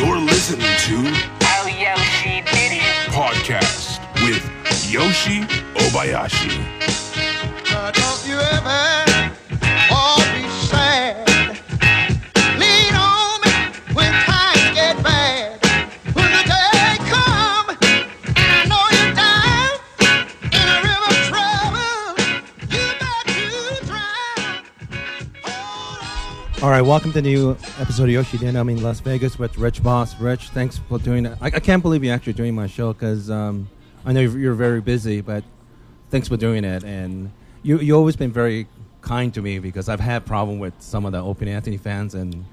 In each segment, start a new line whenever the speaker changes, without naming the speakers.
You're listening to
Oh, Yoshi did it.
Podcast with Yoshi Obayashi.
Don't you ever All
right, welcome to the new episode of Yoshi Den. I'm in Las Vegas with Rich Vos. Rich, thanks for doing it. I, I can't believe you're actually doing my show because um, I know you're, very busy, but thanks for doing it. And you you always been very kind to me because I've had problem with some of the Opie Anthony fans and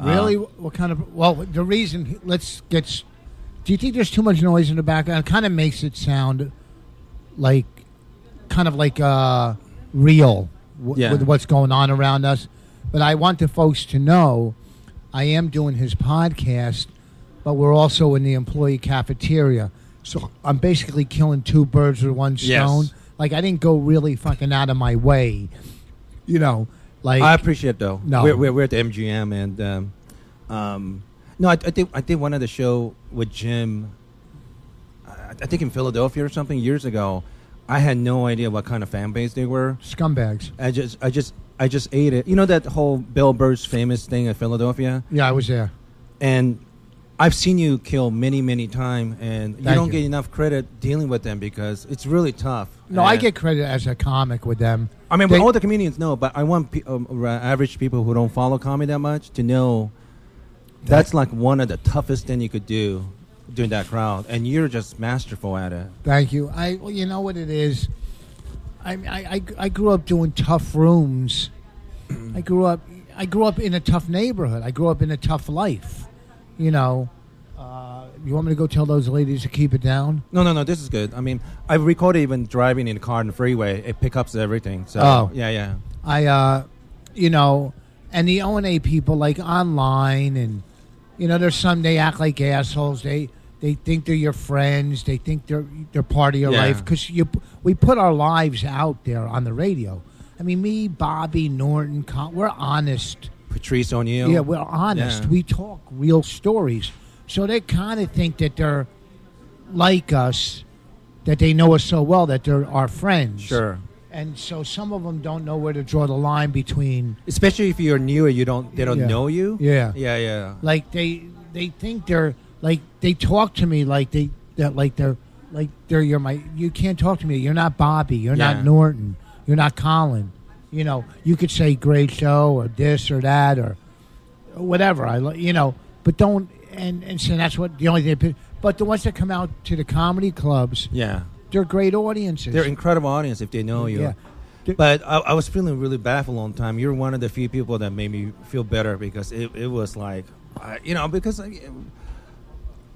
uh,
Really? what kind of? Well, the reason. Let's get. s- Do you think there's too much noise in the background? It kind of makes it sound like, kind of like uh, real w-
Yeah.
with what's going on around us. But I want the folks to know, I am doing his podcast, but we're also in the employee cafeteria. So I'm basically killing two birds with one
Yes.
stone. Like I didn't go really fucking out of my way, you know. Like
I appreciate it, though.
No.
we're, we're, we're at the MGM and um, um, no, I, I did I did one of the show with Jim. I, I think in Philadelphia or something years ago. I had no idea what kind of fan base they were.
scumbags.
I just, I just, I just ate it. You know that whole Bill Burr's famous thing at Philadelphia,
Yeah, I was there.
and I've seen you kill many, many times, and you
Thank
don't
you.
get enough credit dealing with them because it's really tough.
No, I
And-
get credit as a comic with them.
I mean,
They-
all the comedians know, but I want pe- um, average people who don't follow comedy that much to know that's like one of the toughest thing you could do doing that crowd, and you're just masterful at it.
Thank you. I, well, you know what it is. I, I, I, I grew up doing tough rooms. I grew up, I grew up in a tough neighborhood. I grew up in a tough life. You know, uh, you want me to go tell those ladies to keep it down?
No, no, no. This is good. I mean, I recorded even driving in the car on the freeway. It picks up everything. So
Oh.
yeah, yeah.
I, uh, you know, and the O and A people like online, and you know, there's some they act like assholes. They they think they're your friends. They think they're they're part of your
Yeah.
life because you we put our lives out there on the radio. I mean, me, Bobby, Norton, Con- we're honest.
Patrice O'Neal.
Yeah, we're honest.
Yeah.
We talk real stories. So they kind of think that they're like us, that they know us so well that they're our friends.
Sure.
And so some of them don't know where to draw the line between
Especially if you're new and you don't, they don't
Yeah.
know you.
Yeah.
yeah, yeah.
like they they think they're like they talk to me like they that like they're like they're you're my you can't talk to me. You're not Bobby. You're
Yeah.
not Norton. You're not Colin. You know, you could say great show or this or that or whatever. I you know, but don't and and so that's what the only thing. But the ones that come out to the comedy clubs,
Yeah.
they're great audiences.
They're incredible audience if they know you.
Yeah.
But I, I was feeling really bad for a long time. You're one of the few people that made me feel better because it, it was like, you know, because I,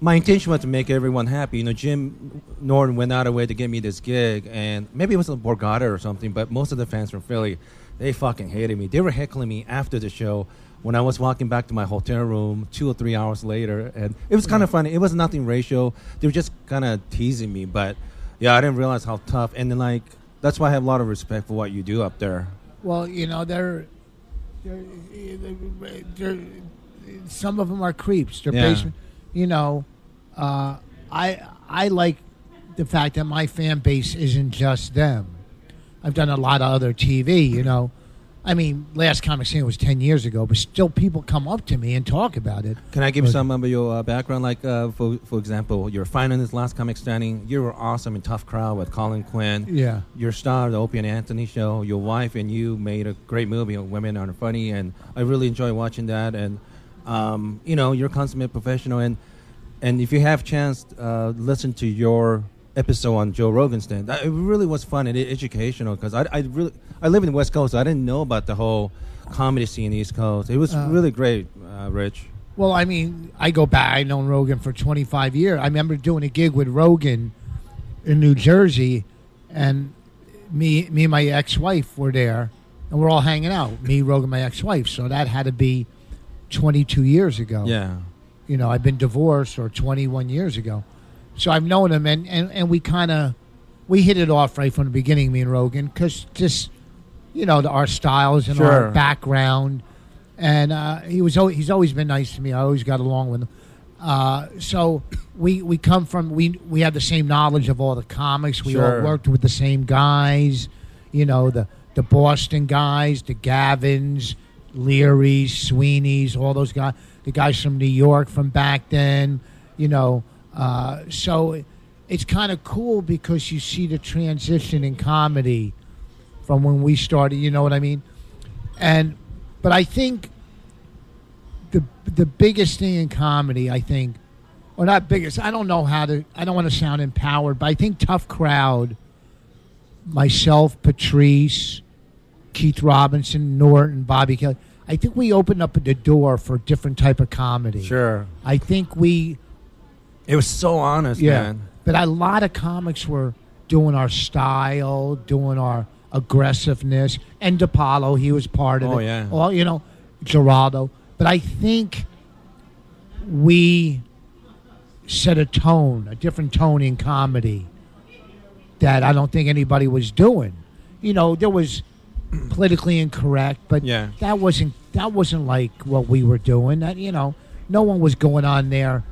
my intention was to make everyone happy. You know, Jim Norton went out of way to get me this gig, and maybe it was a Borgata or something, but most of the fans from Philly, they fucking hated me. They were heckling me after the show when I was walking back to my hotel room two or three hours later, and it was kind of funny. It was nothing racial. They were just kind of teasing me, but yeah, I didn't realize how tough. And then like that's why I have a lot of respect for what you do up there.
Well, you know, they're, they're, they're, some of them are creeps. They're
Yeah.
basement. You know, uh, I I like the fact that my fan base isn't just them. I've done a lot of other TV. You know, I mean, last comic scene was ten years ago, but still people come up to me and talk about it.
Can I give
But-
some of your uh, background? Like, uh, for for example, your finalist last comic standing. You were awesome in Tough Crowd with Colin Quinn.
Yeah.
Your star, of the Opie and Anthony show. Your wife and you made a great movie. Women Are Funny, and I really enjoy watching that. And um, you know, you're a consummate professional. And and if you have chance, uh, listen to your episode on Joe Rogan's thing. That, it really was fun and educational because I, I really I live in the West Coast. So I didn't know about the whole comedy scene in the East Coast. It was
Uh,
really great, uh, Rich.
Well, I mean, I go back. I've known Rogan for 25 years. I remember doing a gig with Rogan in New Jersey, and me, me and my ex-wife were there, and we're all hanging out. Me, Rogan, my ex-wife. So that had to be 22 years ago.
Yeah.
You know, I've been divorced or 21 years ago. So I've known him, and, and, and we kind of we hit it off right from the beginning, me and Rogan, because just you know the, our styles and
Sure.
our background, and uh, he was al- he's always been nice to me. I always got along with him. Uh, so we we come from we we have the same knowledge of all the comics. We
Sure.
all worked with the same guys, you know the the Boston guys, the Gavins, Learys, Sweeney's, all those guys, the guys from New York from back then, you know. Uh, so it's kind of cool because you see the transition in comedy from when we started. You know what I mean? And but I think the the biggest thing in comedy, I think, or not biggest. I don't know how to. I don't want to sound empowered, but I think tough crowd. Myself, Patrice, Keith Robinson, Norton, Bobby Kelly. I think we opened up the door for a different type of comedy.
Sure.
I think we
It was so honest, man.
but a lot of comics were doing our style, doing our aggressiveness. And DiPaolo, he was part of
Oh,
it.
yeah.
All you know, Giraldo. But I think we set a tone, a different tone in comedy that I don't think anybody was doing. You know, there was politically incorrect, but
Yeah.
that wasn't that wasn't like what we were doing. That you know, no one was going on there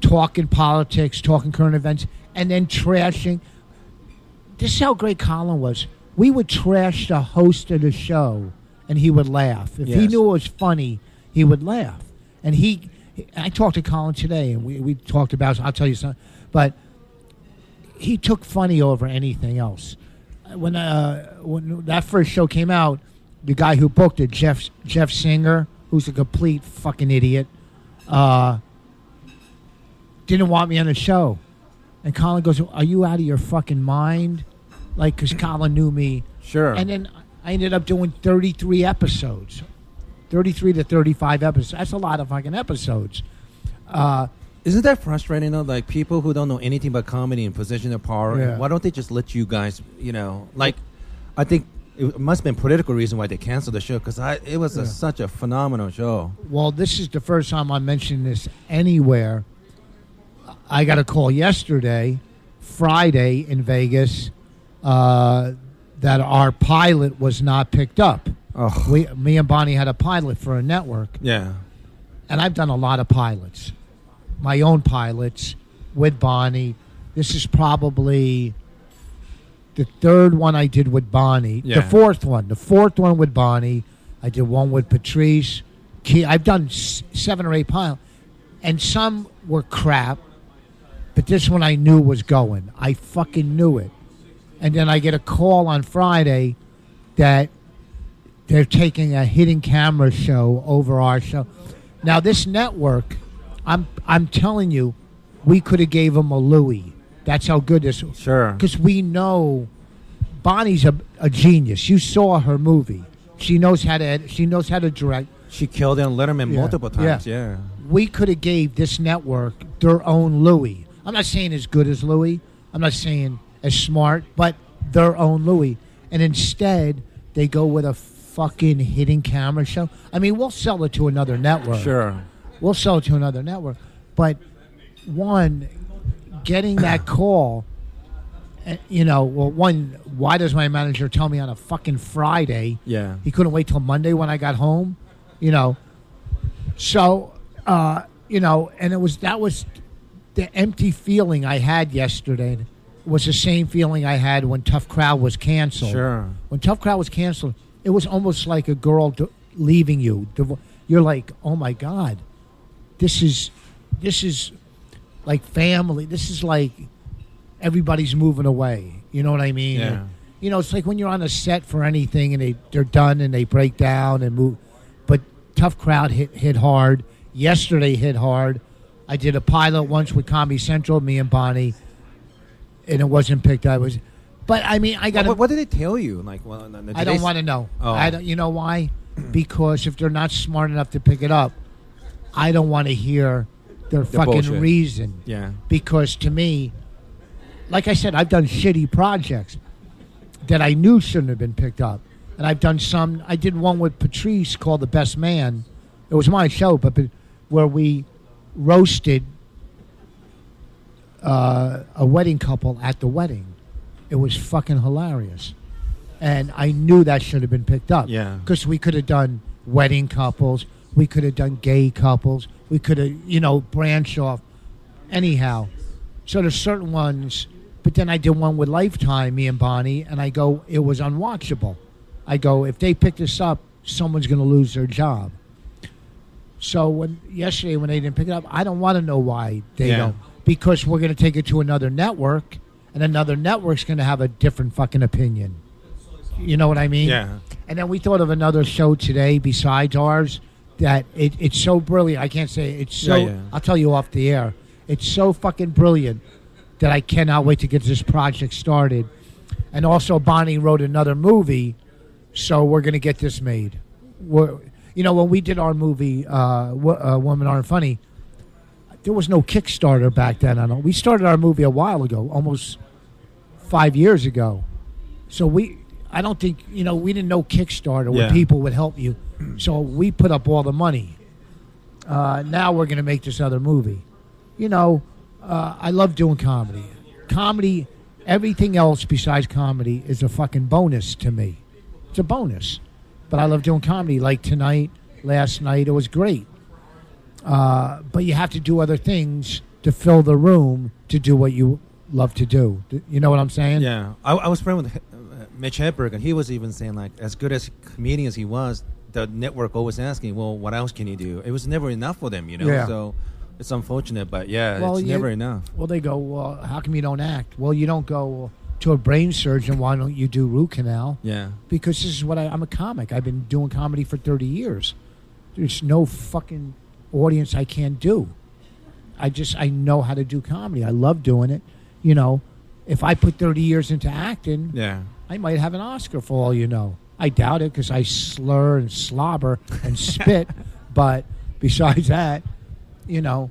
talking politics, talking current events, and then trashing. This is how great Colin was. We would trash the host of the show, and he would laugh. If he knew it was funny, he would laugh. And he, I talked to Colin today, and we, we talked about. I'll tell you something, but he took funny over anything else. When uh, when that first show came out, the guy who booked it, Jeff Jeff Singer, who's a complete fucking idiot, uh, didn't want me on the show. And Colin goes, "Are you out of your fucking mind?" Like, because Colin knew me.
Sure.
And then I ended up doing 33 episodes, 33 to 35 episodes. That's a lot of fucking episodes. Uh,
Isn't that frustrating though? Like people who don't know anything about comedy and position of power,
Yeah.
why don't they just let you guys? You know, like I think it must have been political reason why they canceled the show because it was a,
Yeah.
such a phenomenal show.
well, this is the first time I'm mentioning this anywhere. I got a call yesterday, Friday in Vegas, uh, that our pilot was not picked up.
Oh,
We, me and Bonnie had a pilot for a network,
yeah,
and I've done a lot of pilots, my own pilots with Bonnie. This is probably the third one I did with Bonnie.
Yeah.
The fourth one, the fourth one with Bonnie. I did one with Patrice. Key, I've done seven or eight pilots, and some were crap, but this one I knew was going. I fucking knew it. And then I get a call on Friday that they're taking a hidden camera show over our show. Now this network, I'm I'm telling you, we could have gave them a Louis. That's how good this. Was.
Sure.
Because we know Bonnie's a, a genius. You saw her movie. She knows how to. She knows how to direct.
She killed it on Letterman
Yeah.
multiple times. Yeah.
We could have gave this network their own Louis. I'm not saying as good as Louis. I'm not saying as smart, but their own Louis. And instead, they go with a fucking hidden camera show. I mean, we'll sell it to another network.
Sure.
We'll sell it to another network. But one, getting that call, eh, you know, well, one, why does my manager tell me on a fucking Friday?
Yeah.
He couldn't wait till Monday when I got home, you know. So, uh, you know, and it was that was the empty feeling I had yesterday. Was the same feeling I had when Tough Crowd was canceled.
Sure.
When Tough Crowd was canceled, it was almost like a girl d- leaving you. You're like, oh my god, this is, this is, like family. This is like everybody's moving away. You know what I mean?
Yeah.
You know, it's like when you're on a set for anything and they they're done and they break down and move. But Tough Crowd hit hit hard. Yesterday hit hard. I did a pilot once with Comedy Central, me and Bonnie, and it wasn't picked I was, but I mean, I got
What, what did they tell you? Like, well,
I don't want to know.
Oh.
I don't. You know why? Because if they're not smart enough to pick it up, I don't want to hear their fucking
bullshit.
reason.
Yeah.
Because to me, like I said, I've done shitty projects that I knew shouldn't have been picked up, and I've done some. I did one with Patrice called "The Best Man." It was my show, but, but where we roasted uh, a wedding couple at the wedding. It was fucking hilarious, and I knew that should have been picked up.
Yeah.
because we could have done wedding couples, we could have done gay couples, we could have, you know, branched off. Anyhow, so there's certain ones, but then I did one with Lifetime, me and Bonnie, and I go, it was unwatchable. I go, if they pick this up, someone's going to lose their job. So when yesterday when they didn't pick it up, I don't want to know why they
Yeah.
don't because we're going to take it to another network, and another network's going to have a different fucking opinion. You know what I mean?
Yeah.
And then we thought of another show today besides ours that it, it's so brilliant. I can't say it. it's so.
Yeah, yeah.
I'll tell you off the air. It's so fucking brilliant that I cannot wait to get this project started. And also, Bonnie wrote another movie, so we're going to get this made. We're, you know, when we did our movie, uh, Wo- uh, Women Aren't Funny, there was no Kickstarter back then. I know we started our movie a while ago, almost five years ago. So we, I don't think you know, we didn't know Kickstarter where
Yeah.
people would help you. So we put up all the money. Uh, now we're going to make this other movie. You know, uh, I love doing comedy. Comedy, everything else besides comedy is a fucking bonus to me. It's a bonus. But I love doing comedy. Like tonight, last night, it was great. Uh, but you have to do other things to fill the room to do what you love to do. You know what I'm saying?
Yeah, I, I was friends with uh, Mitch Hedberg, and he was even saying like, as good as comedian as he was, the network always asking, well, what else can you do? It was never enough for them, you know.
Yeah.
So it's unfortunate, but yeah,
Well,
it's
you-
never enough.
Well, they go, well, how come you don't act? Well, you don't go to a brain surgeon. Why don't you do root canal?
Yeah,
Because this is what I, I'm a comic. I've been doing comedy for 30 years. There's no fucking audience I can't do. I just, I know how to do comedy. I love doing it. You know, if I put 30 years into acting,
yeah,
I might have an Oscar for all you know. I doubt it because I slur and slobber and spit. but besides that, you know,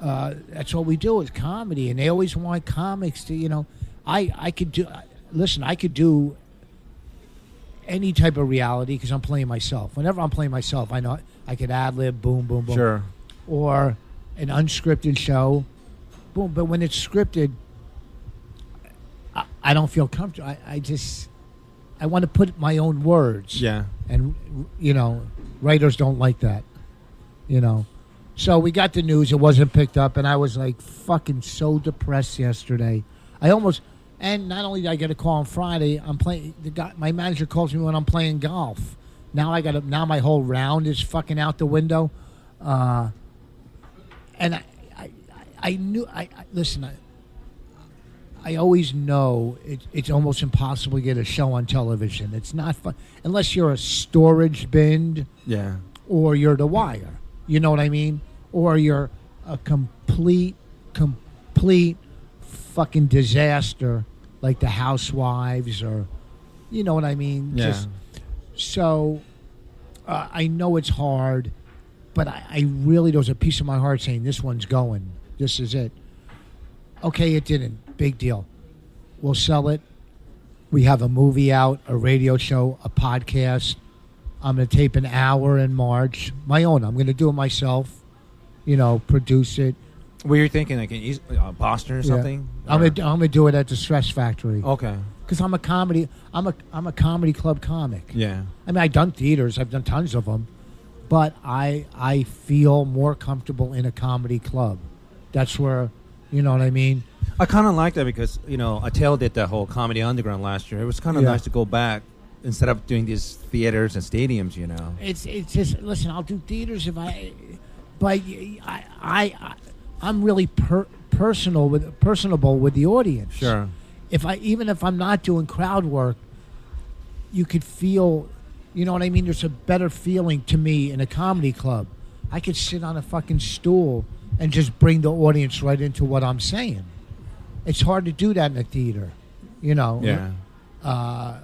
uh, that's what we do is comedy, and they always want comics to, you know, I I could do. Listen, I could do any type of reality because I'm playing myself. Whenever I'm playing myself, I know I could ad lib, boom, boom, boom
sure.
or an unscripted show. Boom. But when it's scripted, I, I don't feel comfortable. I, I just, I want to put my own words.
Yeah,
And, you know, writers don't like that, you know. So we got the news. It wasn't picked up. And I was like fucking so depressed yesterday. I almost, and not only did I get a call on Friday, I'm playing, the guy, my manager calls me when I'm playing golf. Now I got to, now my whole round is fucking out the window. Uh, and I, I, I- I knew. I, I listen. I, I always know it, it's almost impossible to get a show on television. It's not fun unless you're a storage bin
yeah,
or you're The Wire. You know what I mean? Or you're a complete, complete fucking disaster like The Housewives or, you know what I mean?
yeah.
Just so uh, I know it's hard, but I, I really there's a piece of my heart saying this one's going. This is it. Okay, it didn't. Big deal. We'll sell it. We have a movie out, a radio show, a podcast. I'm going to tape an hour in March, my own. I'm going to do it myself. You know, produce it.
Were you thinking like in East, uh, Boston or
Yeah.
something?
I'm
Or-
gonna, I'm gonna do it at the Stress Factory
okay.
because I'm a comedy. I'm a I'm a comedy club comic.
Yeah,
I mean, I've done theaters. I've done tons of them, but I I feel more comfortable in a comedy club. That's where, you know what I mean.
I kind of like that because you know Attell did that whole comedy underground last year. It was kind of
Yeah.
nice to go back instead of doing these theaters and stadiums. You know.
It's it's just listen. I'll do theaters if I, but I I, I I'm really per, personal with personable with the audience.
Sure.
If I even if I'm not doing crowd work, you could feel, you know what I mean. There's a better feeling to me in a comedy club. I could sit on a fucking stool and just bring the audience right into what I'm saying. It's hard to do that in a theater, you know.
Yeah.
Uh,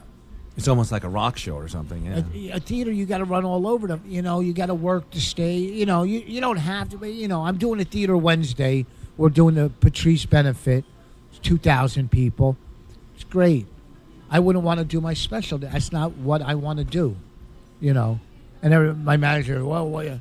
It's almost like a rock show or something. Yeah.
a, a theater you got to run all over them you know you got to work to stay you know you, you don't have to but you know i'm doing a theater wednesday we're doing the patrice benefit it's 2000 people it's great i wouldn't want to do my special that's not what i want to do you know and every, my manager well, well yeah.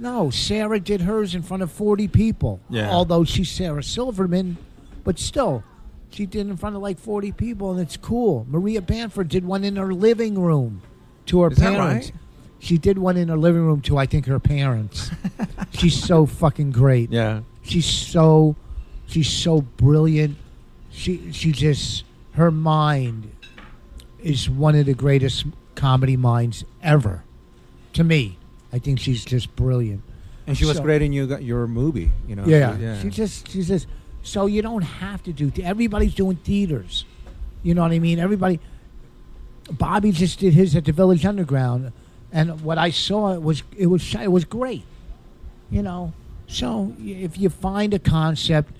No sarah did hers in front of 40 people
Yeah.
although she's sarah silverman but still she did in front of like 40 people and it's cool maria bamford did one in her living room to her
Is that
parents
right?
She did one in her living room to I think her parents. she's so fucking great.
Yeah.
She's so she's so brilliant. She she just her mind is one of the greatest comedy minds ever. To me, I think she's just brilliant.
And she was
So-
great in your your movie. You know.
Yeah,
She- yeah.
she just she says, so you don't have to do. Everybody's doing theaters. You know what I mean? Everybody. Bobby just did his at the Village Underground, and what I saw it was it was it was great. You know, so if you find a concept,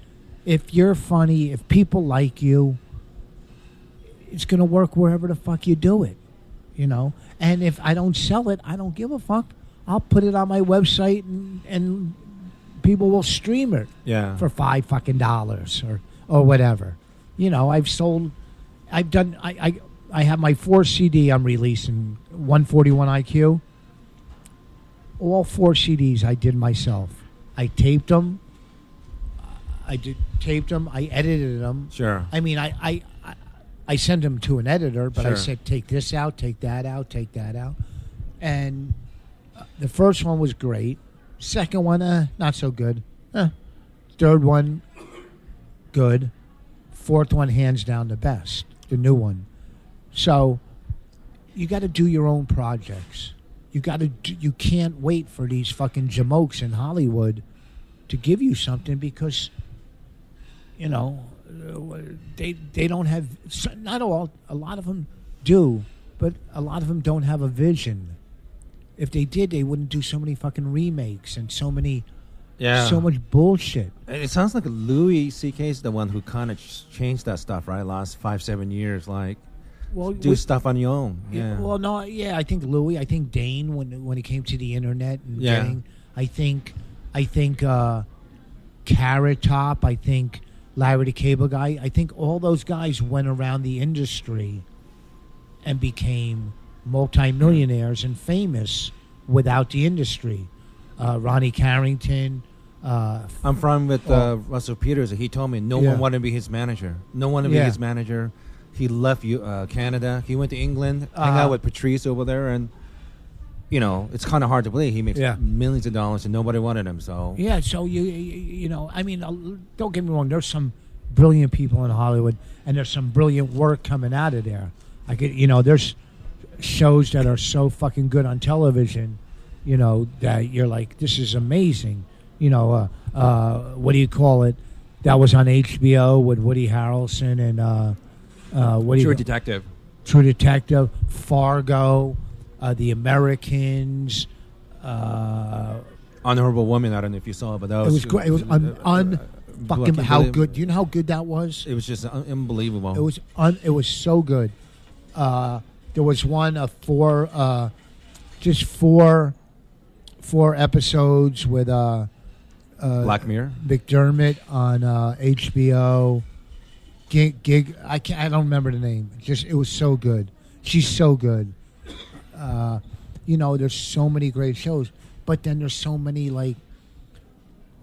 if you're funny, if people like you, it's gonna work wherever the fuck you do it. You know, and if I don't sell it, I don't give a fuck. I'll put it on my website and, and people will stream it
yeah.
for five fucking dollars or or whatever. You know, I've sold, I've done, I I, I have my four CD I'm releasing, 141 IQ. All four CDs I did myself. I taped them. I did taped them. I edited them.
Sure.
I mean, I I I, I sent them to an editor, but I said take this out, take that out, take that out, and the first one was great. Second one, uh, not so good. Eh. Third one, good. Fourth one, hands down the best. The new one. So, you got to do your own projects. You got to. You can't wait for these fucking jamokes in Hollywood to give you something because, you know, they they don't have. Not all. A lot of them do, but a lot of them don't have a vision. If they did, they wouldn't do so many fucking remakes and so many,
Yeah.
so much bullshit.
And It sounds like Louis C.K. is the one who kind of changed that stuff, right? Last five, seven years, like
Well,
do
we-
stuff on your own. Yeah.
Well, no, yeah, I think Louis. I think Dane when when it came to the internet and
Yeah.
getting. I think, I think uh, Carrot Top. I think Larry the Cable Guy. I think all those guys went around the industry and became multimillionaires and famous without the industry. Uh, Ronnie Carrington. Uh,
I'm from with uh,
Oh.
Russell Peters. He told me no
Yeah.
one wanted to be his manager. No one wanted to
Yeah.
be his manager. He left you, uh, Canada. He went to England, hang
Uh-huh.
out with Patrice over there, and you know it's kind of hard to believe he makes
Yeah.
millions of dollars and nobody wanted him. So
Yeah, so you you you know, I mean, uh, don't get me wrong. There's some brilliant people in Hollywood, and there's some brilliant work coming out of there. I get, you know, there's shows that are so fucking good on television, you know, that you're like, this is amazing. You know, uh, uh, what do you call it? That was on HBO with Woody Harrelson and uh, uh, what do you
True Detective.
True Detective, Fargo, uh, The Americans. Uh,
Honorable Woman. I don't know if you saw it, but that
it
was
was great. It was un, un fucking how good. Do you know how good that was?
It was just un- unbelievable.
It was un, it was so good. Uh, there was one of four, uh, just four, four episodes with uh, uh,
Black Mirror.
McDormand on uh, HBO. Gig, gig I can't, I don't remember the name. Just it was so good. She's so good. Uh, you know, there's so many great shows, but then there's so many like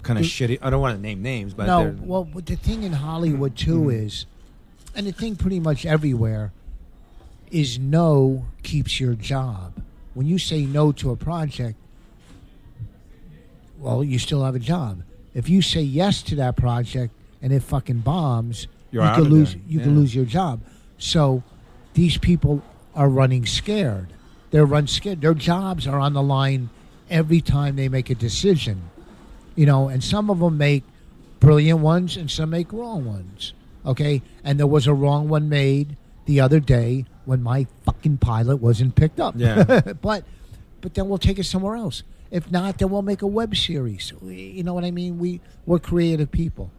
Kind of shitty. I don't want to name names, but
no. Well, but the thing in Hollywood too is, and the thing pretty much everywhere, is no keeps your job. When you say no to a project, well, you still have a job. If you say yes to that project and it fucking bombs,
You're
you could lose.
there.
You could lose your job. So these people are running scared. They're run scared. Their jobs are on the line every time they make a decision. You know, and some of them make brilliant ones and some make wrong ones. Okay? And there was a wrong one made the other day when my fucking pilot wasn't picked up.
Yeah.
but but then we'll take it somewhere else. If not, then we'll make a web series. You know what I mean? We we're creative people.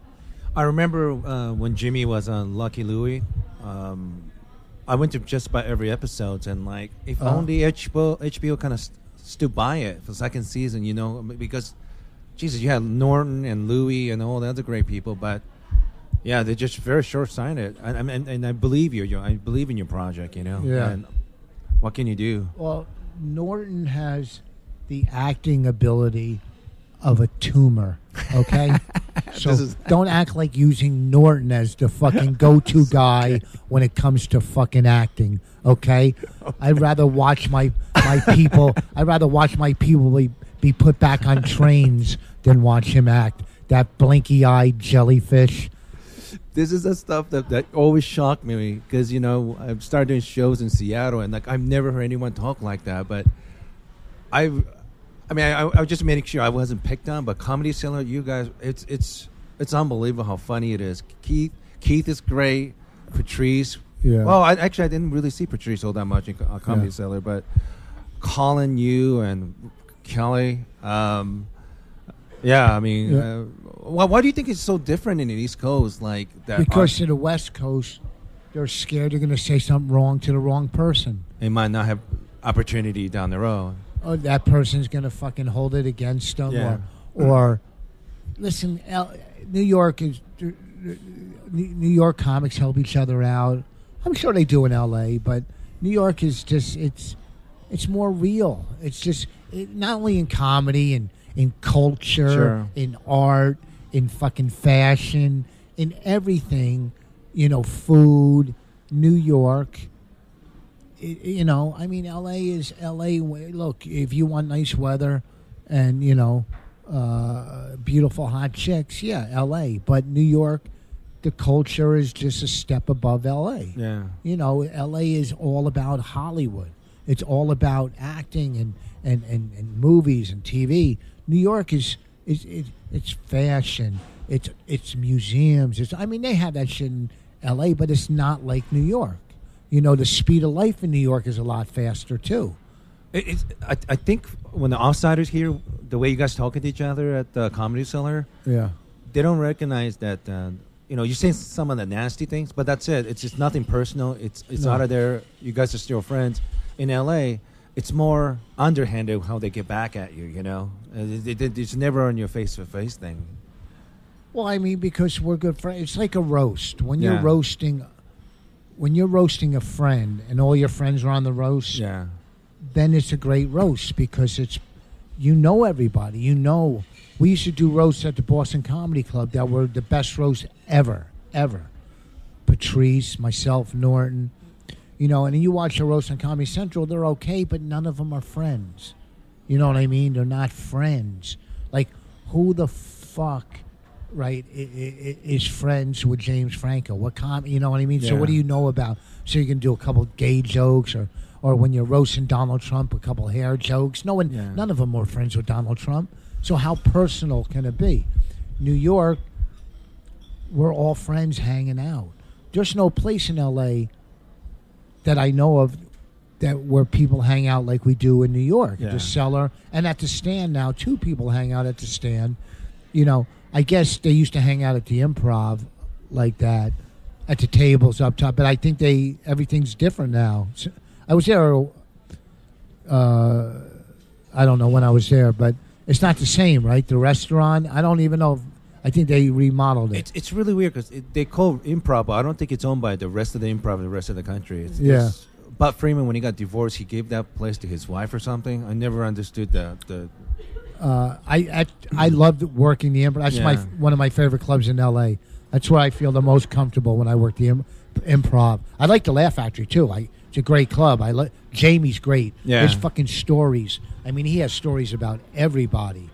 I remember uh, when Jimmy was on Lucky Louie. Um, I went to just about every episode, and like, if
Uh-huh.
only HBO, HBO kind of st- stood by it for second season, you know, because Jesus, you had Norton and Louie and all the other great people, but yeah, they're just very short-sighted. And, and, and, and I believe you. you- I believe in your project. You know.
Yeah.
And what can you do?
Well, Norton has the acting ability of a tumor. Okay, so
is-
don't act like using Norton as the fucking go-to guy when it comes to fucking acting. Okay, I'd rather watch my my my people. I'd rather watch my people be, be put back on trains than watch him act. That blinky-eyed jellyfish.
This is the stuff that, that always shocked me because you know I've started doing shows in Seattle and like I've never heard anyone talk like that. But I've, I mean, I, I was just making sure I wasn't picked on. But Comedy Cellar, you guys, it's it's it's unbelievable how funny it is. Keith Keith is great. Patrice.
Yeah.
Well, I, actually I didn't really see Patrice all that much in uh, Comedy
Yeah.
Cellar, but Colin, you and Kelly. Um, yeah, I mean,
Yeah.
uh, why, why do you think it's so different in the East Coast? Like that,
Because to the West Coast, they're scared they're going to say something wrong to the wrong person.
they might not have opportunity down the road.
Oh, that person's going to fucking hold it against them.
Yeah.
Or, or listen, L- New York is. New York comics help each other out. I'm sure they do in L.A., but New York is just it's it's more real. It's just it, not only in comedy and in culture,
Sure.
in art, in fucking fashion, in everything. You know, food. New York. It, you know, I mean, L.A. is L.A. Look, if you want nice weather, and you know, uh, beautiful hot chicks, yeah, L.A. But New York, the culture is just a step above L.A.
Yeah,
You know, LA is all about Hollywood. It's all about acting and, and, and, and movies and TV. New York is is it, it's fashion. It's it's museums. It's I mean they have that shit in LA, but it's not like New York. You know, the speed of life in New York is a lot faster too.
it, I, I think when the outsiders hear the way you guys talking to each other at the Comedy Cellar,
Yeah.
they don't recognize that. Uh, you know, you're saying some of the nasty things, but that's it. It's just nothing personal. It's it's
No.
out of there. You guys are still friends. In L.A., it's more underhanded how they get back at you. You know, Uh, it, it, it's never on your face to face thing.
Well, I mean, because we're good friends. It's like a roast. When
Yeah.
you're roasting, when you're roasting a friend, and all your friends are on the roast.
Yeah,
then it's a great roast because it's you know everybody. You know we used to do roasts at the Boston Comedy Club that were the best roasts ever, ever. Patrice, myself, Norton, you know, and you watch the roast on Comedy Central, they're okay, but none of them are friends. You know what I mean? They're not friends. Like who the fuck, right, is friends with James Franco? What com? You know what I mean? So what do you know about? So you can do a couple gay jokes or. Or when you're roasting Donald Trump, a couple hair jokes. No one,
Yeah.
none of them were friends with Donald Trump. So how personal can it be? New York, we're all friends hanging out. There's no place in LA that I know of that where people hang out like we do in New York.
Yeah.
The cellar and at the stand now, two people hang out at the stand. You know, I guess they used to hang out at the improv like that at the tables up top, but I think they everything's different now. So, I was there uh I don't know when I was there, but it's not the same, right? The restaurant, I don't even know. If, I think they remodeled it.
it's it's really weird because they call improv, but I don't think it's owned by the rest of the improv in the rest of the country. It's,
Yeah.
it's- Budd Friedman, when he got divorced, he gave that place to his wife or something. I never understood that. the.
uh, I, I I loved working the improv. That's my one of my favorite clubs in L.A. That's where I feel the most comfortable when I work the Im- improv. I like the Laugh Factory too. I, it's a great club. I like Jamie's great.
Yeah.
His fucking stories. I mean, he has stories about everybody.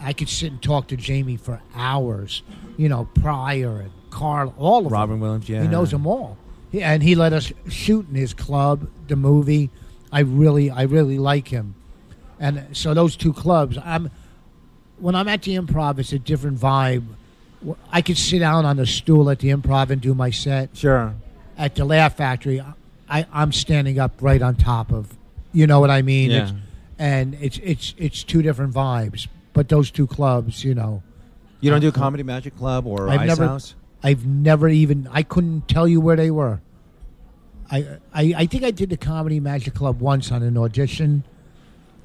I could sit and talk to Jamie for hours. You know, Pryor and Carl, all of
Robin
them.
Williams, yeah.
He knows them all. He, and he let us shoot in his club, the movie. I really, I really like him. And so those two clubs, I'm when I'm at the improv, it's a different vibe. I could sit down on a stool at the improv and do my set.
Sure.
At the Laugh Factory, I, I'm standing up right on top of, you know what I mean?
Yeah.
It's, and it's it's it's two different vibes. But those two clubs, you know,
You don't do Comedy Magic Club or
I've
Ice
never-
House?
I've never even I couldn't tell you where they were. I, I I think I did the Comedy Magic Club once on an audition.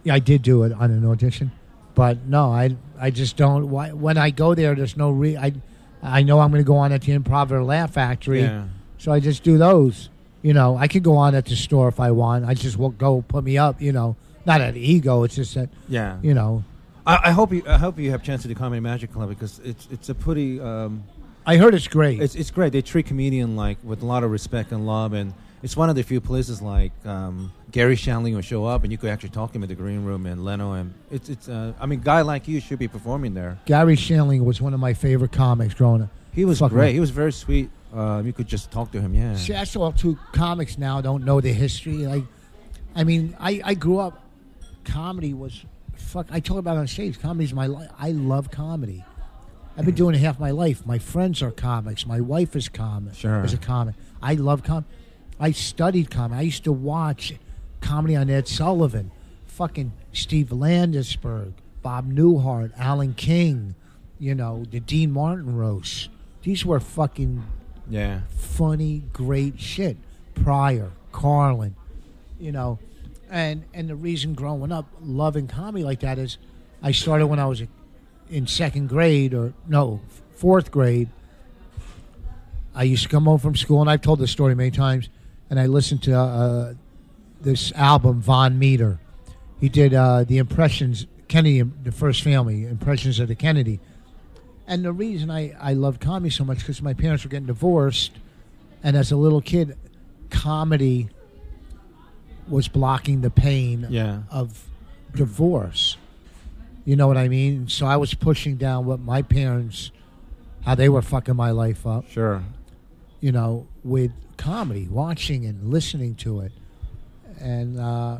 Yeah, I did do it on an audition, but no, I I just don't. Why, when I go there, there's no re. I I know I'm going to go on at the Improv or Laugh Factory,
Yeah.
so I just do those. You know, I could go on at the store if I want. I just will go put me up. You know, not an ego. It's just that
Yeah.
you know.
I, I hope you I hope you have a chance to do Comedy Magic Club because it's it's a pretty um,
I heard it's great.
it's it's great. They treat comedian like with a lot of respect and love, and it's one of the few places like um, Garry Shandling will show up and you could actually talk to him in the green room and Leno and it's it's. Uh, I mean, guy like you should be performing there.
Garry Shandling was one of my favorite comics growing up.
He was
Fucking-
great. He was very sweet. Uh, you could just talk to him. Yeah.
See, that's all two comics now don't know the history. Like, I mean, I, I grew up. Comedy was fuck. I talk about it on stage. Comedy's my life. I love comedy. I've been doing it half my life. My friends are comics. My wife is comic.
Sure.
Is a comic. I love com. I studied comedy. I used to watch comedy on Ed Sullivan, fucking Steve Landesberg, Bob Newhart, Alan King, you know, the Dean Martin roast. These were fucking
Yeah.
funny, great shit. Pryor, Carlin, you know, and and the reason growing up loving comedy like that is, I started when I was in second grade or no fourth grade. I used to come home from school, and I've told this story many times, and I listened to uh, this album Vaughn Meader. He did uh, the impressions Kennedy, the first family impressions of the Kennedy. And the reason I, I loved comedy so much because my parents were getting divorced, and as a little kid, comedy was blocking the pain
Yeah.
of divorce. You know what I mean? So I was pushing down what my parents, how they were fucking my life up.
Sure.
You know, with comedy, watching and listening to it, and uh,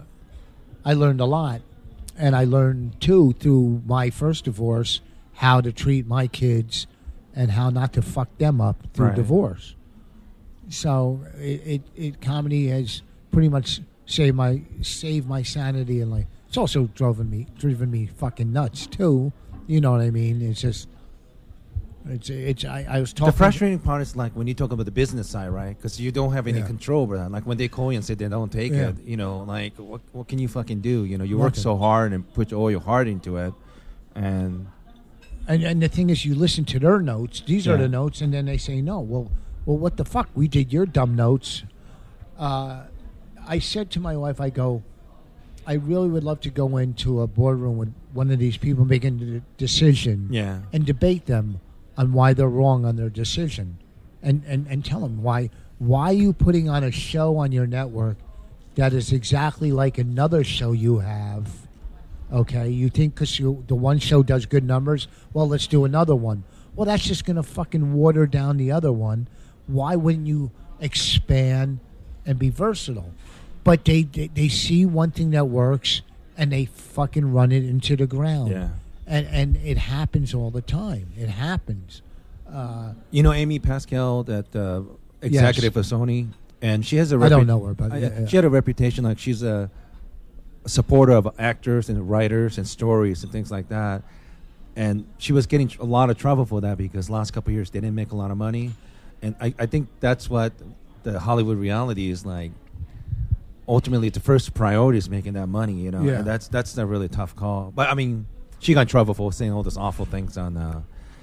I learned a lot. And I learned too through my first divorce how to treat my kids and how not to fuck them up through
Right.
divorce. So it, it, it comedy has pretty much saved my saved my sanity and like it's also driven me driven me fucking nuts too. You know what I mean? It's just it's it's I, I was talking
The frustrating part is like when you talk about the business side, right? Because you don't have any
Yeah.
control over that. Like when they call you and say they don't take
Yeah.
it, you know, like what what can you fucking do? You know, you work so hard and put all your heart into it, and
And, and the thing is, you listen to their notes. These are the notes, and then they say no. Well, well, what the fuck? We did your dumb notes. Uh, I said to my wife, I go, I really would love to go into a boardroom with one of these people making the decision,
Yeah.
and debate them on why they're wrong on their decision, and and and tell them why why are you putting on a show on your network that is exactly like another show you have. Okay, you think because the one show does good numbers, well, let's do another one. Well, that's just going to fucking water down the other one. Why wouldn't you expand and be versatile? But they, they they see one thing that works and they fucking run it into the ground.
Yeah.
and and it happens all the time. It happens. Uh,
you know Amy Pascal, that uh, executive of Sony, and she has a
I don't know her, but
I-
yeah, yeah.
she had a reputation like she's a supporter of actors and writers and stories and things like that. And she was getting a lot of trouble for that because last couple of years they didn't make a lot of money, and I, I think that's what the Hollywood reality is like. Ultimately, the first priority is making that money, you know.
Yeah.
And that's that's a really tough call. But I mean, she got in trouble for saying all those awful things on uh,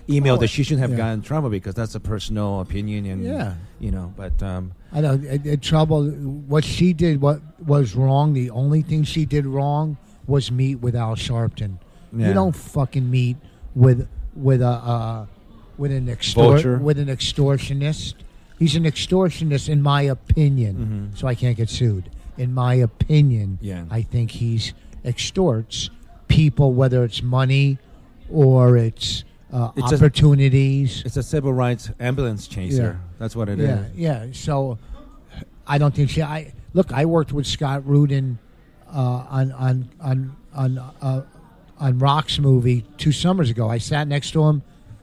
email
Oh,
that she shouldn't have
yeah.
gotten in trouble because that's a personal opinion and
Yeah.
you know. But um,
I know it, it trouble. What she did, what was wrong. The only thing she did wrong was meet with Al Sharpton.
Yeah.
You don't fucking meet with with a uh, with an extor- with an extortionist. He's an extortionist, in my opinion.
Mhm.
So I can't get sued. In my opinion,
Yeah.
I think he's extorts people, whether it's money or it's, uh,
It's a-
opportunities.
it's a civil rights ambulance chaser.
Yeah.
That's what it is.
yeah, yeah. So I don't think she. I look. I worked with Scott Rudin uh, on on on on uh, on Rock's movie two summers ago. I sat next to him.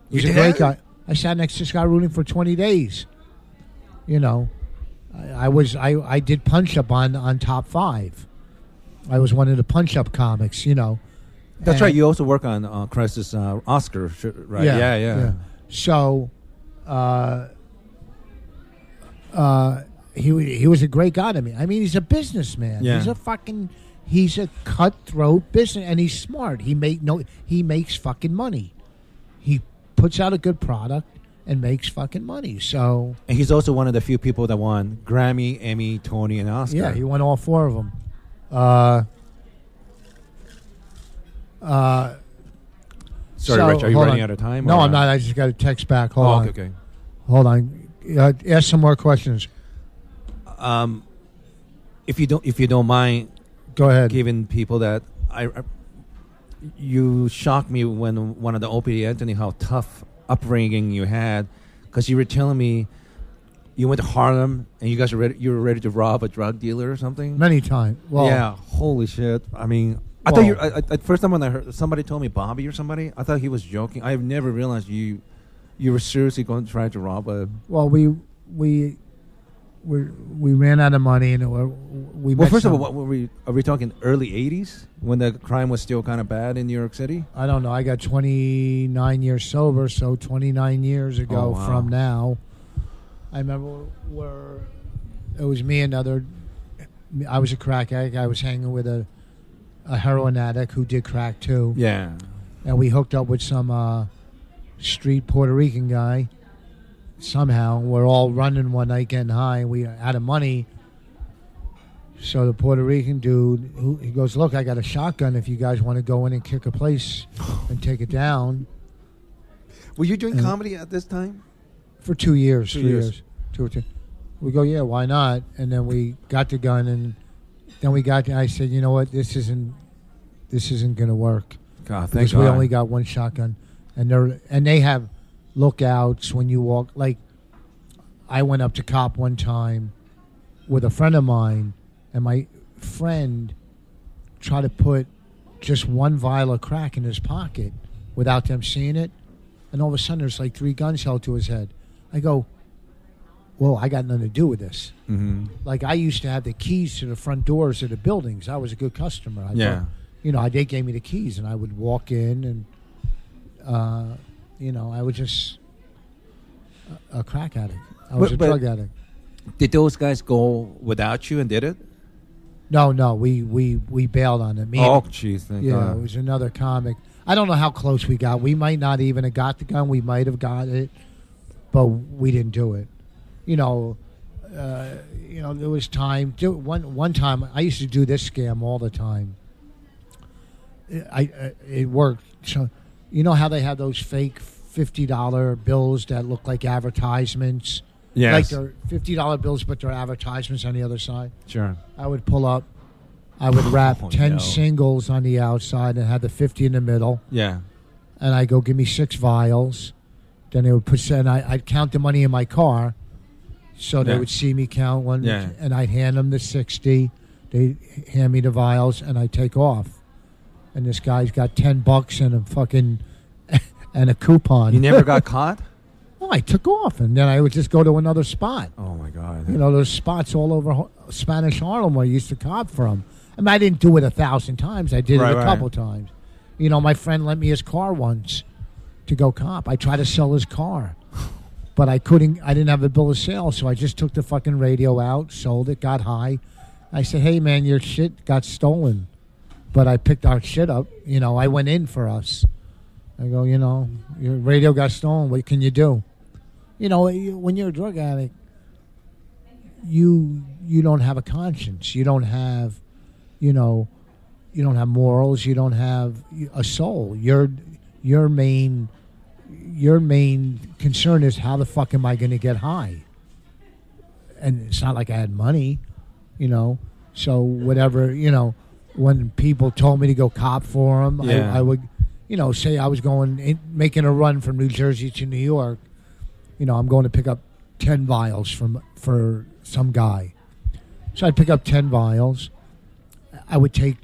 He's
You
a great guy. I sat next to Scott Rudin for twenty days. You know, I, was I I did punch up on on top five. I was one of the punch up comics. You know.
That's
And-
right. You also work on uh, Chris's uh, Oscar, right? Yeah, yeah.
So, uh, uh, he he was a great guy to me. I mean, he's a businessman.
Yeah.
He's a fucking he's a cutthroat business, and he's smart. He make no he makes fucking money. He puts out a good product and makes fucking money. So
And he's also one of the few people that won Grammy, Emmy, Tony, and Oscar.
yeah, he won all four of them. Uh, uh,
Sorry,
so-
Rich. Are you
hold
running
on.
out of time?
No,
or-
I'm not. I just got a text back. Hold
Oh,
on.
okay, okay.
Hold on. Uh, ask some more questions.
Um, if you don't if you don't mind
Go ahead.
giving people that I, I you shocked me when one of the Opie Anthony how tough upbringing you had because you were telling me you went to Harlem and you guys were ready you were ready to rob a drug dealer or something.
Many times. Well,
yeah, holy shit! I mean, I thought you. I, I, first time when I heard somebody told me Bobby or somebody, I thought he was joking. I've never realized you you were seriously going to try to rob a.
Well, we we we we ran out of money, and it we.
Well, first of all, what were we? Are we talking early '80s when the crime was still kind of bad in New York City?
I don't know. I got 29 years sober, so 29 years ago
Oh, wow.
from now. I remember where it was me and other. I was a crack addict. I was hanging with a a heroin addict who did crack too,
Yeah.
and we hooked up with some uh, street Puerto Rican guy. Somehow, we're all running one night, getting high. We are out of money. So the Puerto Rican dude, who, he goes, "Look, I got a shotgun. If you guys want to go in and kick a place and take it down
Were you doing
And-
comedy at this time?
for two years,
Two
three
years.
years, two or two." We go, "Yeah, why not?" And then we got the gun, and then we got. I said, "You know what? This isn't, this isn't going to work."
God, thank
because we only got one shotgun, and they are and they have lookouts when you walk. Like, I went up to cop one time with a friend of mine, and my friend tried to put just one vial of crack in his pocket without them seeing it, and all of a sudden there's like three guns held to his head. I go, "Whoa, I got nothing to do with this."
hmm
Like I used to have the keys to the front doors of the buildings. I was a good customer. I
Yeah.
thought- you know, they gave me the keys, and I would walk in, and uh, you know, I was just a, a crack addict. I was
But-
a
but-
drug addict.
Did those guys go without you and did it?
No, no, we we we bailed on it. Me,
Oh, jeez,
yeah,
God.
it was another comic. I don't know how close we got. We might not even have got the gun. We might have got it, but we didn't do it. You know, uh, you know, there was time. Do, one one time, I used to do this scam all the time. I, I it worked. So, you know how they have those fake fifty dollar bills that look like advertisements.
Yes.
Like they're fifty dollar bills, but they're advertisements on the other side.
Sure.
I would pull up. I would oh, wrap
Oh,
ten
no.
singles on the outside and have the fifty in the middle,
Yeah.
and I go give me six vials. Then they would put, and I, I'd count the money in my car, so they
Yeah.
would see me count one,
Yeah.
and I'd hand them the sixty. They hand me the vials, and I take off. And this guy's got ten bucks and a fucking and a coupon.
You never got caught?
well, I took off, and then I would just go to another spot.
Oh my God.
You know, there's spots all over Spanish Harlem where I used to cop from. I mean, I didn't do it a thousand times. I did
Right,
it a
right.
couple times. You know, my friend lent me his car once to go cop. I tried to sell his car, but I couldn't. I didn't have a bill of sale, so I just took the fucking radio out, sold it, got high. I said, "Hey, man, your shit got stolen," but I picked our shit up. You know, I went in for us. I go, you know, your radio got stolen. What can you do? You know, when you're a drug addict, you you don't have a conscience. You don't have, you know, you don't have morals. You don't have a soul. Your your main your main concern is how the fuck am I going to get high? And it's not like I had money, you know. So whatever, you know, when people told me to go cop for them,
Yeah.
I, I would, you know, say I was going in, making a run from New Jersey to New York. You know, I'm going to pick up ten vials from for some guy. So I'd pick up ten vials. I would take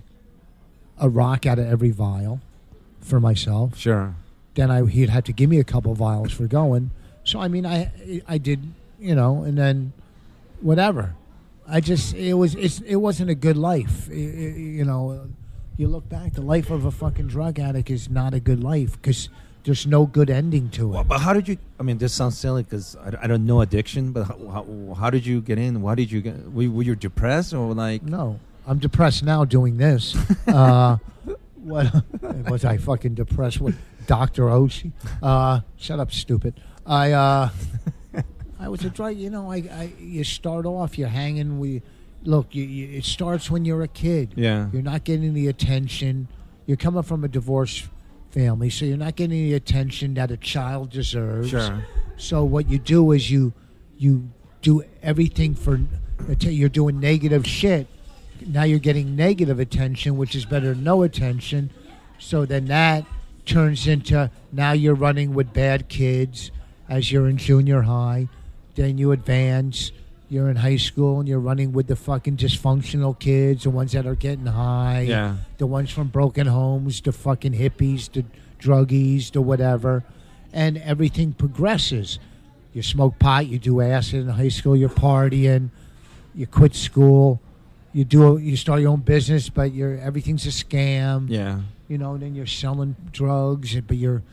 a rock out of every vial for myself.
Sure.
Then I he'd have to give me a couple vials for going. So I mean, I I did you know, and then whatever. I just it was it's, it wasn't a good life. I- I- you know, you look back, the life of a fucking drug addict is not a good life because there's no good ending to
Well,
it.
but how did you? I mean, this sounds silly because I, I don't know addiction. But how, how, how did you get in? Why did you get? Were, were you depressed or like?
No, I'm depressed now doing this. uh, what was I fucking depressed with Doctor Oshie? Uh, shut up, stupid. I uh, I was a drug. You know, I, I you start off, you're hanging. We look. You, you, it starts when you're a kid.
Yeah.
You're not getting the attention. You're coming from a divorced family, so you're not getting the attention that a child deserves.
Sure.
So what you do is you you do everything for You're doing negative shit. Now you're getting negative attention, which is better than no attention. So then that turns into now you're running with bad kids as you're in junior high. Then you advance. You're in high school and you're running with the fucking dysfunctional kids, the ones that are getting high
Yeah.
the ones from broken homes, the fucking hippies, the druggies, the whatever, and everything progresses. You smoke pot, you do acid in high school, you're partying, you quit school, you do you start your own business, but you're everything's a scam.
Yeah.
You know, then you're selling drugs, but you're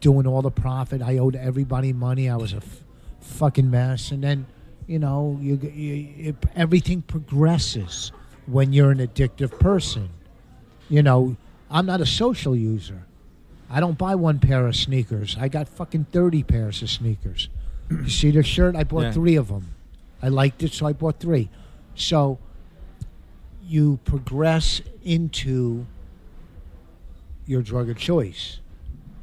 doing all the profit. I owed everybody money. I was a f- fucking mess, and then you know, you, you it, everything progresses when you're an addictive person. You know, I'm not a social user. I don't buy one pair of sneakers. I got fucking 30 pairs of sneakers. you see the shirt? I bought
Yeah.
three of them. I liked it, so I bought three. So you progress into your drug of choice.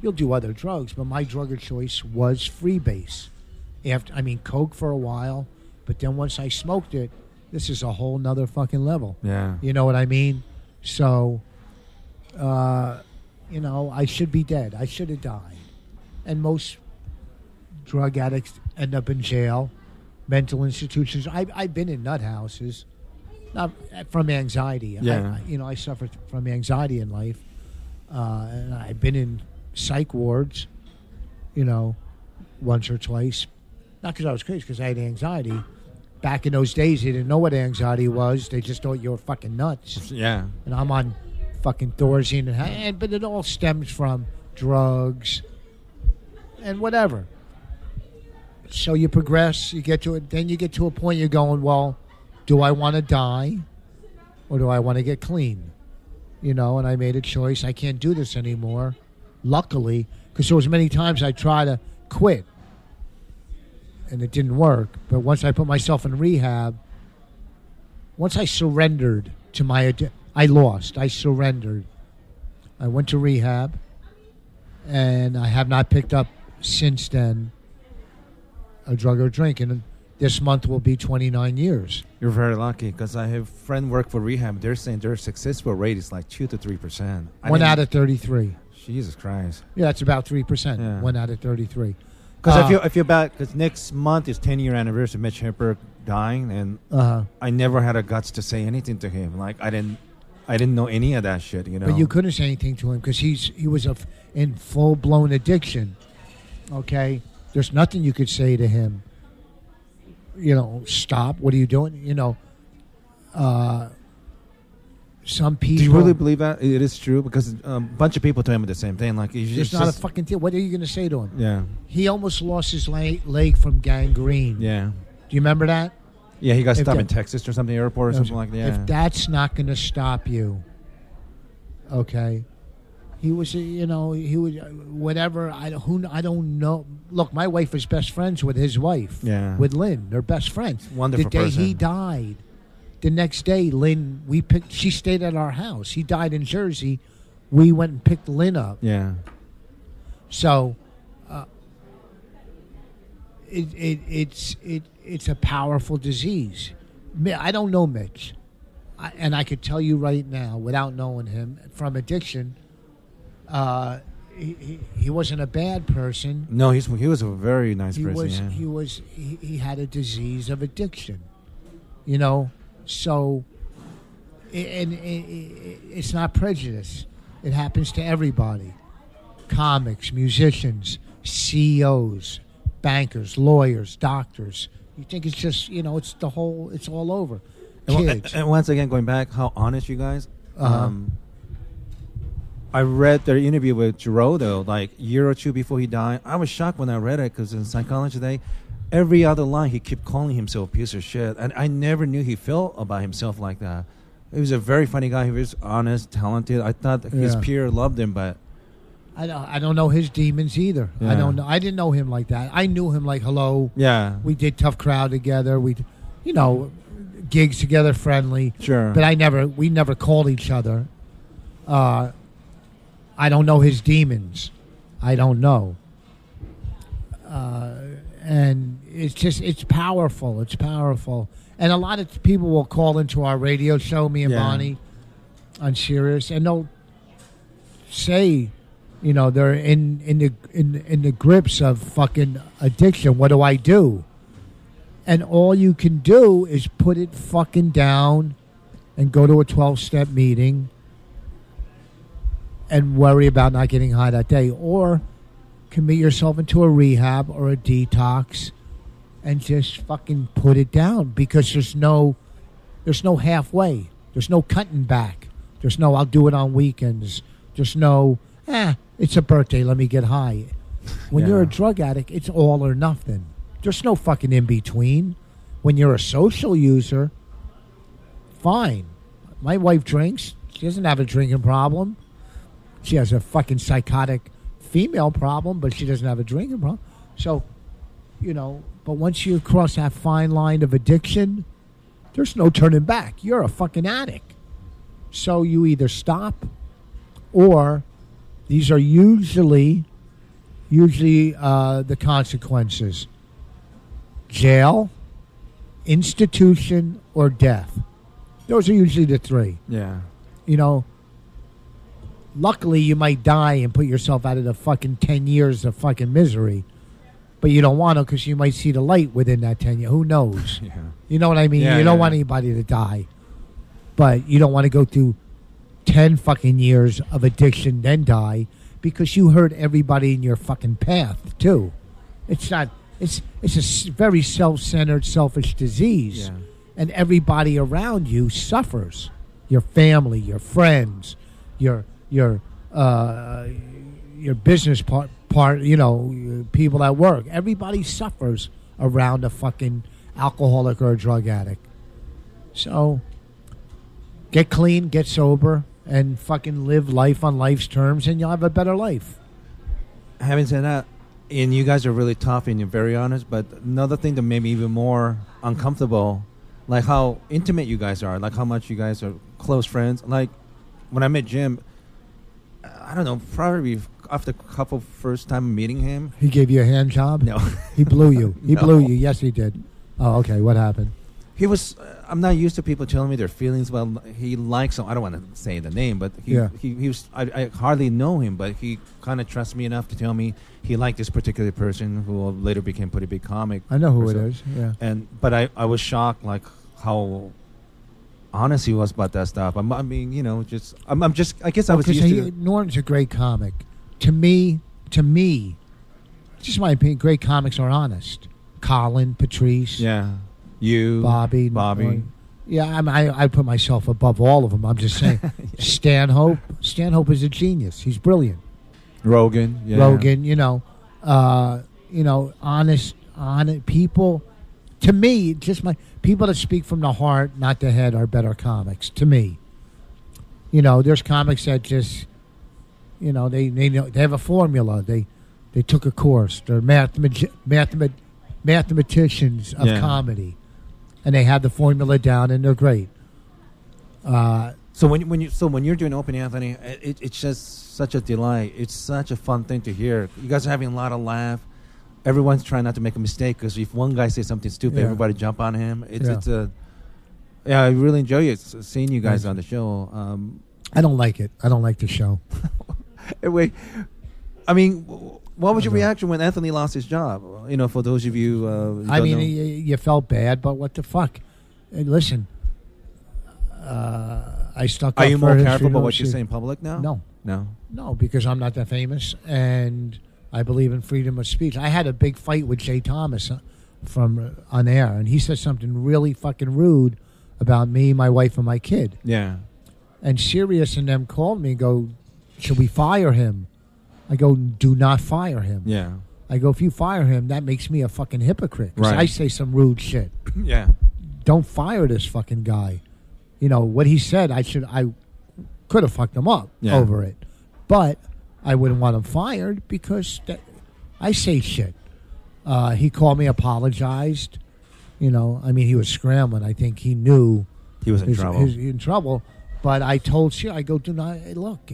You'll do other drugs, but my drug of choice was freebase. After I mean coke for a while, but then once I smoked it, this is a whole nother fucking level.
Yeah.
You know what I mean? So, uh, you know, I should be dead. I should have died. And most drug addicts end up in jail, mental institutions. I, I've been in nut houses, not from anxiety.
Yeah.
I, you know, I suffered from anxiety in life, uh, and I've been in psych wards. You know, once or twice, not because I was crazy, because I had anxiety. Back in those days, they didn't know what anxiety was. They just thought you were fucking nuts
Yeah.
and I'm on fucking Thorazine, and, and but it all stems from drugs and whatever. So you progress, you get to it, then you get to a point you're going, well, do I want to die, or do I want to get clean? You know, and I made a choice. I can't do this anymore. Luckily, because there was many times I tried to quit, and it didn't work. But once I put myself in rehab, once I surrendered to my, I lost. I surrendered. I went to rehab, and I have not picked up since then a drug or drink. And this month will be 29 years.
You're very lucky because I have friend work for rehab. They're saying their successful rate is like two to three percent.
One out of 33.
Jesus Christ.
Yeah, that's about 3%.
Yeah.
One out of 33.
Because
Uh,
I feel I feel bad because next month is 10 year anniversary of Mitch Hedberg dying, and
Uh-huh.
I never had a guts to say anything to him. Like I didn't, I didn't know any of that shit. You know.
But you couldn't say anything to him because he's he was a f in full blown addiction. Okay, there's nothing you could say to him. You know, stop. What are you doing? You know, uh, some people.
Do you really believe that it is true? Because um, a bunch of people tell me the same thing. Like it's just,
not a fucking thing. What are you going to say to him?
yeah,
He almost lost his leg, leg from gangrene.
yeah,
Do you remember that?
yeah. He got
If
stopped
that-
in Texas or something, airport or something like that. Yeah.
If that's not going to stop you, okay. He was, you know, he was whatever. I don't- who I don't know. Look, my wife is best friends with his wife.
Yeah.
with Lynn. They're best friends.
Wonderful
The day he died, the next day, Lynn, we picked. She stayed at our house. He died in Jersey. We went and picked Lynn up.
yeah,
So, uh, it, it it's it it's a powerful disease. I don't know Mitch, I, and I could tell you right now, without knowing him, from addiction, uh, he, he, he wasn't a bad person.
no, he's he was a very nice
He
person.
was
yeah.
he was he, he had a disease of addiction, you know. So, and it's not prejudice. It happens to everybody. Comics, musicians, CEOs, bankers, lawyers, doctors. You think it's just you know it's the whole it's all over.
And, and once again, going back, how honest you guys.
Uh-huh.
Um, I read their interview with Giraldo like a year or two before he died. I was shocked when I read it because in Psychology Today, every other line he kept calling himself a piece of shit, and I never knew he felt about himself like that. He was a very funny guy. He was honest, talented. I thought his
Yeah.
peer loved him, but
I don't I don't know his demons either. I
Yeah.
don't know. I didn't know him like that. I knew him like hello.
yeah,
we did tough crowd together. We, you know, gigs together, friendly.
sure.
But I never, we never called each other. Uh, I don't know his demons. I don't know. Uh, and it's just it's powerful. It's powerful, and a lot of people will call into our radio show, me and
Yeah.
Bonnie, on Sirius, and they'll say, you know, they're in in the in in the grips of fucking addiction. What do I do? And all you can do is put it fucking down, and go to a twelve step meeting, and worry about not getting high that day, or commit yourself into a rehab or a detox and just fucking put it down because there's no there's no halfway. There's no cutting back. There's no I'll do it on weekends. There's no eh, it's a birthday, let me get high. When you're a drug addict, it's all or nothing. There's no fucking in between. When you're a social user, fine. My wife drinks. She doesn't have a drinking problem. She has a fucking psychotic female problem, but she doesn't have a drinking problem. So, you know, but once you cross that fine line of addiction, there's no turning back. You're a fucking addict. So you either stop or these are usually usually uh, the consequences. Jail, institution, or death. Those are usually the three
Yeah.
you know, luckily you might die and put yourself out of the fucking 10 years of fucking misery. But you don't want to because you might see the light within that 10 years. Who knows?
Yeah.
You know what I mean?
Yeah,
you don't
yeah,
want anybody to die. But you don't want to go through 10 fucking years of addiction, then die because you hurt everybody in your fucking path, too. It's not, it's, it's a very self centered, selfish disease. And everybody around you suffers your family, your friends, your, your, uh, your business part, part, you know, people at work. Everybody suffers around a fucking alcoholic or a drug addict. So get clean, get sober, and fucking live life on life's terms, and you'll have a better life.
Having said that, and you guys are really tough and you're very honest, but another thing that made me even more uncomfortable, like how intimate you guys are, like how much you guys are close friends. Like when I met Jim, I don't know, probably after a couple first time meeting him.
He gave you a hand job.
No,
He blew you. He
No.
blew you. Yes, he did. Oh, okay. What happened?
he was. Uh, I'm not used to people telling me their feelings. Well, he likes. I don't want to say the name, but he
Yeah.
he, he was. I, I hardly know him, but he kind of trusts me enough to tell me he liked this particular person who later became a pretty big comic.
I know who it is. Yeah.
And but I I was shocked like how honest he was about that stuff. I'm, I mean, you know, just I'm, I'm just. I guess I was
Because
used
he,
to.
Norton's a great comic. To me, to me, just my opinion. Great comics are honest. Colin, Patrice,
Yeah, you,
Bobby,
Bobby.
Norton. Yeah, I, I I put myself above all of them. I'm just saying. Stanhope, Stanhope is a genius. He's brilliant.
Rogan, yeah.
Rogan, you know, uh, you know, honest, honest people. To me, just my people that speak from the heart, not the head, are better comics. To me, you know, there's comics that just, you know, they they know they have a formula. They they took a course. They're mathemat- mathemat- mathematicians of
Yeah.
comedy, and they have the formula down, and they're great. Uh,
So when when you so when you're doing Opie Anthony, it, it's just such a delight. It's such a fun thing to hear. You guys are having a lot of laugh. Everyone's trying not to make a mistake because if one guy says something stupid,
Yeah.
everybody jump on him. It's
Yeah.
it's a yeah. I really enjoy it seeing you guys on the show. Um,
I don't like it. I don't like the show.
anyway, I mean, what was your reaction when Anthony lost his job? You know, for those of you, uh, who
I mean,
know.
you, felt bad, but what the fuck? And listen, uh, I stuck.
are you more careful about what you say in public now?
No,
no.
no, because I'm not that famous, and I believe in freedom of speech. I had a big fight with Jay Thomas uh, from uh, on air, and he said something really fucking rude about me, my wife, and my kid.
Yeah,
And Sirius and them called me and go, "Should we fire him?" I go, "Do not fire him."
yeah,
I go, "If you fire him, that makes me a fucking hypocrite." 'Cause
Right.
I say some rude shit.
yeah.
don't fire this fucking guy. You know what he said. I should. I could have fucked him up
Yeah.
over it, but I wouldn't want him fired because that, I say shit. Uh, he called me, apologized. You know, I mean, he was scrambling. I think he knew
He was in trouble.
his- in trouble. But I told you, I go, do not look.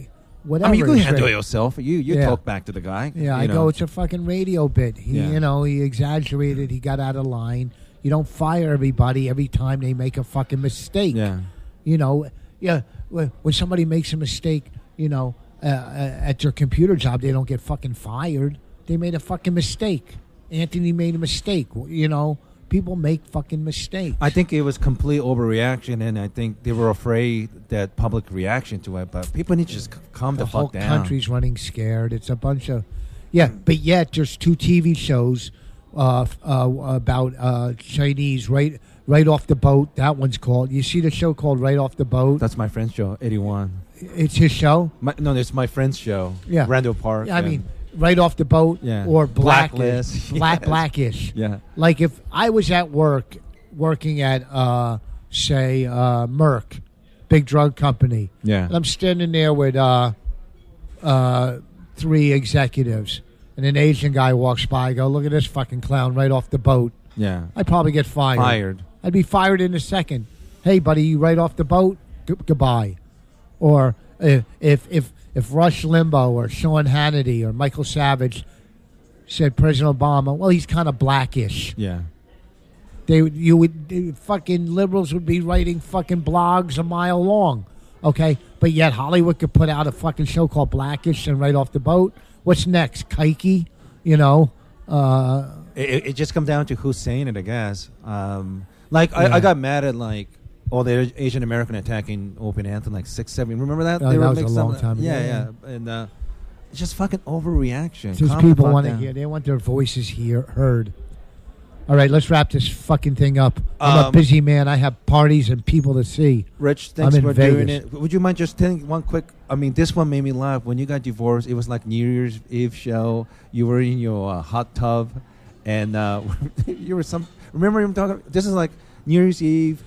Whatever.
I mean, you can handle it yourself. You you
Yeah.
talk back to the guy.
Yeah, I
know.
go. It's a fucking radio bit. He,
Yeah.
you know, he exaggerated. He got out of line. You don't fire everybody every time they make a fucking mistake.
Yeah.
You know, yeah. When, when somebody makes a mistake, you know, uh, uh, at their computer job, they don't get fucking fired. They made a fucking mistake. Anthony made a mistake. You know, people make fucking mistakes.
I think it was complete overreaction, and I think they were afraid that public reaction to it. But people need to just calm the,
the whole
fuck down.
country's running scared. It's a bunch of, yeah. But yet there's two TV shows uh, uh, about uh, Chinese right right off the boat. That one's called. You see the show called Right Off the Boat?
That's my friend's show, Eddie Huang.
It's his show.
My, no, it's my friend's show.
Yeah.
Randall Park.
Yeah, I mean, Right Off the Boat
Yeah.
or Blackish. Black
Yes.
Blackish.
yeah,
Like if I was at work, working at uh, say uh, Merck, big drug company.
yeah,
And I'm standing there with uh, uh, three executives, and an Asian guy walks by. I go, look at this fucking clown right off the boat.
yeah.
I'd probably get fired.
Fired.
I'd be fired in a second. Hey, buddy, you right off the boat? G- goodbye. Or if if if if Rush Limbaugh or Sean Hannity or Michael Savage said President Obama, well, he's kind of blackish.
Yeah.
They would- you would they- fucking liberals would be writing fucking blogs a mile long, okay? But yet Hollywood could put out a fucking show called Blackish and right off the boat. What's next, Kike? You know, uh,
It, it just comes down to who's saying it, I guess. Um, like I, I got mad at like all the Asian American attacking Opie Anthony like six, seven. Remember that?
Oh, that was a long time ago,
Yeah,
yeah.
yeah. And uh, it's just fucking overreaction.
just people want to hear. They want their voices hear heard. All right, let's wrap this fucking thing up. I'm a
Um,
busy man. I have parties and people to see.
Rich, thanks
in
for doing
Vegas.
it. Would you mind just telling one quick? I mean, this one made me laugh. When you got divorced, it was like New Year's Eve show. You were in your uh, hot tub, and uh, you were some. Remember him talking? This is like New Year's Eve,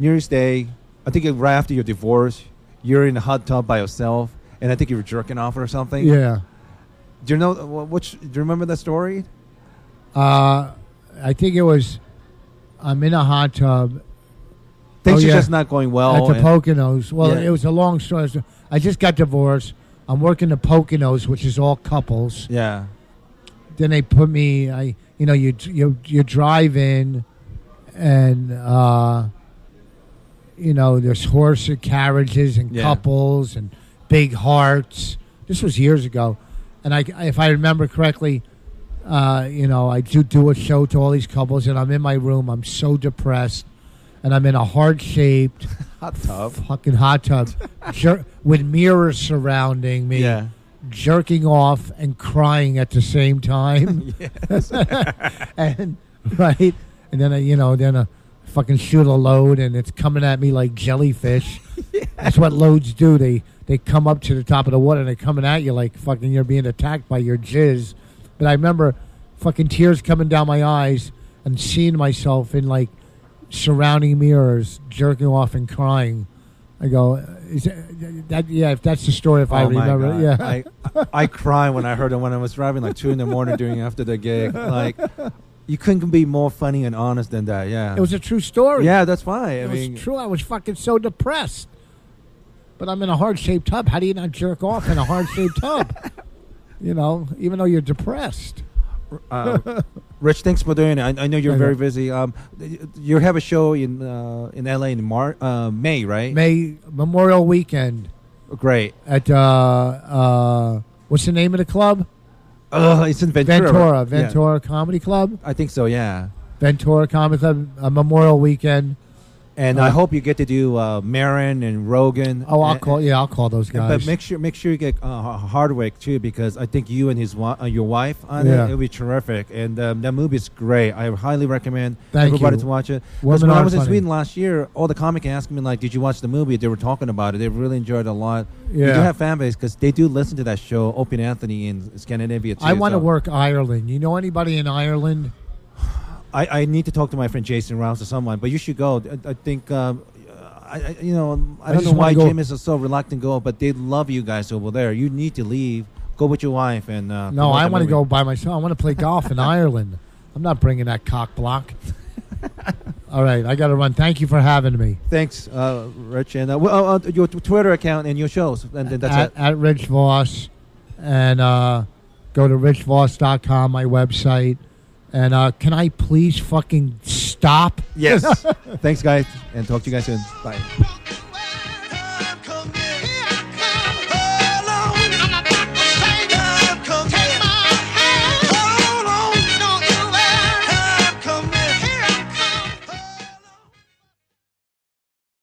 New Year's Day. I think right after your divorce, you're in a hot tub by yourself, and I think you were jerking off or something.
Yeah.
Do you know? wh- Which? Do you remember that story?
Uh, I think it was. I'm in a hot tub
Things
Oh,
are
yeah.
just not going well.
at the Poconos. Well,
Yeah.
it was a long story. I just got divorced. I'm working the Poconos, which is all couples.
yeah.
Then they put me. I, you know, you you you drive in, and uh, you know, there's horse carriages and
Yeah.
couples and big hearts. This was years ago, and I, if I remember correctly, uh, you know, I do do a show to all these couples, and I'm in my room. I'm so depressed, and I'm in a heart shaped
Hot tub.
fucking hot tub jer- with mirrors surrounding me
Yeah.
jerking off and crying at the same time. and right, and then I, you know, then I fucking shoot a load, and it's coming at me like jellyfish. That's what loads do. They they come up to the top of the water and they're coming at you like fucking you're being attacked by your jizz. But I remember fucking tears coming down my eyes and seeing myself in like surrounding mirrors, jerking off and crying. I go, is that, that yeah? If that's the story, if I
Oh my
remember,
God.
yeah.
I I cried when I heard it when I was driving like two in the morning during after the gig. Like you couldn't be more funny and honest than that. Yeah.
It was a true story.
yeah, that's fine. I
it
mean,
was true. I was fucking so depressed. But I'm in a hard shaped tub. How do you not jerk off in a hard shaped tub? You know, even though you're depressed.
uh, Rich, thanks for doing it. I, I know you're very busy. Um, you have a show in uh, in LA in Mar- uh, May, right?
May Memorial Weekend
Great.
at uh, uh, what's the name of the club?
Uh, it's in Ventura.
Ventura. Ventura Comedy Club.
I think so. Yeah.
Ventura Comedy Club. Uh, Memorial Weekend.
And
Uh,
I hope you get to do uh, Marin and Rogan.
Oh, I'll
And-
call. Yeah, I'll call those guys.
But make sure make sure you get uh, Hardwick too because I think you and his uh, your wife on
Yeah.
it it'll be terrific and um, that movie is great. I highly recommend
Thank
everybody
you.
to watch it. Because when I was in. Sweden last year, all the comic asked me like, "Did you watch the movie?" They were talking about it. They really enjoyed it a lot. You
Yeah.
do have fan base because they do listen to that show, Opie and Anthony in Scandinavia too.
I want to
so
work Ireland. You know anybody in Ireland?
I, I need to talk to my friend Jason Rouse or someone, but you should go. I, I think, um, I, you know, I, don't know why Jim is so reluctant to go, but they love you guys over there. You need to leave. Go with your wife and. Uh,
no, I want to go by myself. I want to play golf in Ireland. I'm not bringing that cock block. All right, I got to run. Thank you for having me.
Thanks, uh, Rich, and uh, well, uh, your Twitter account and your shows, and that's
at,
it.
At Rich Vos, and uh, go to richvos.com, my website and uh, can I please fucking stop?
Yes. Thanks, guys, and talk to you guys soon. Bye.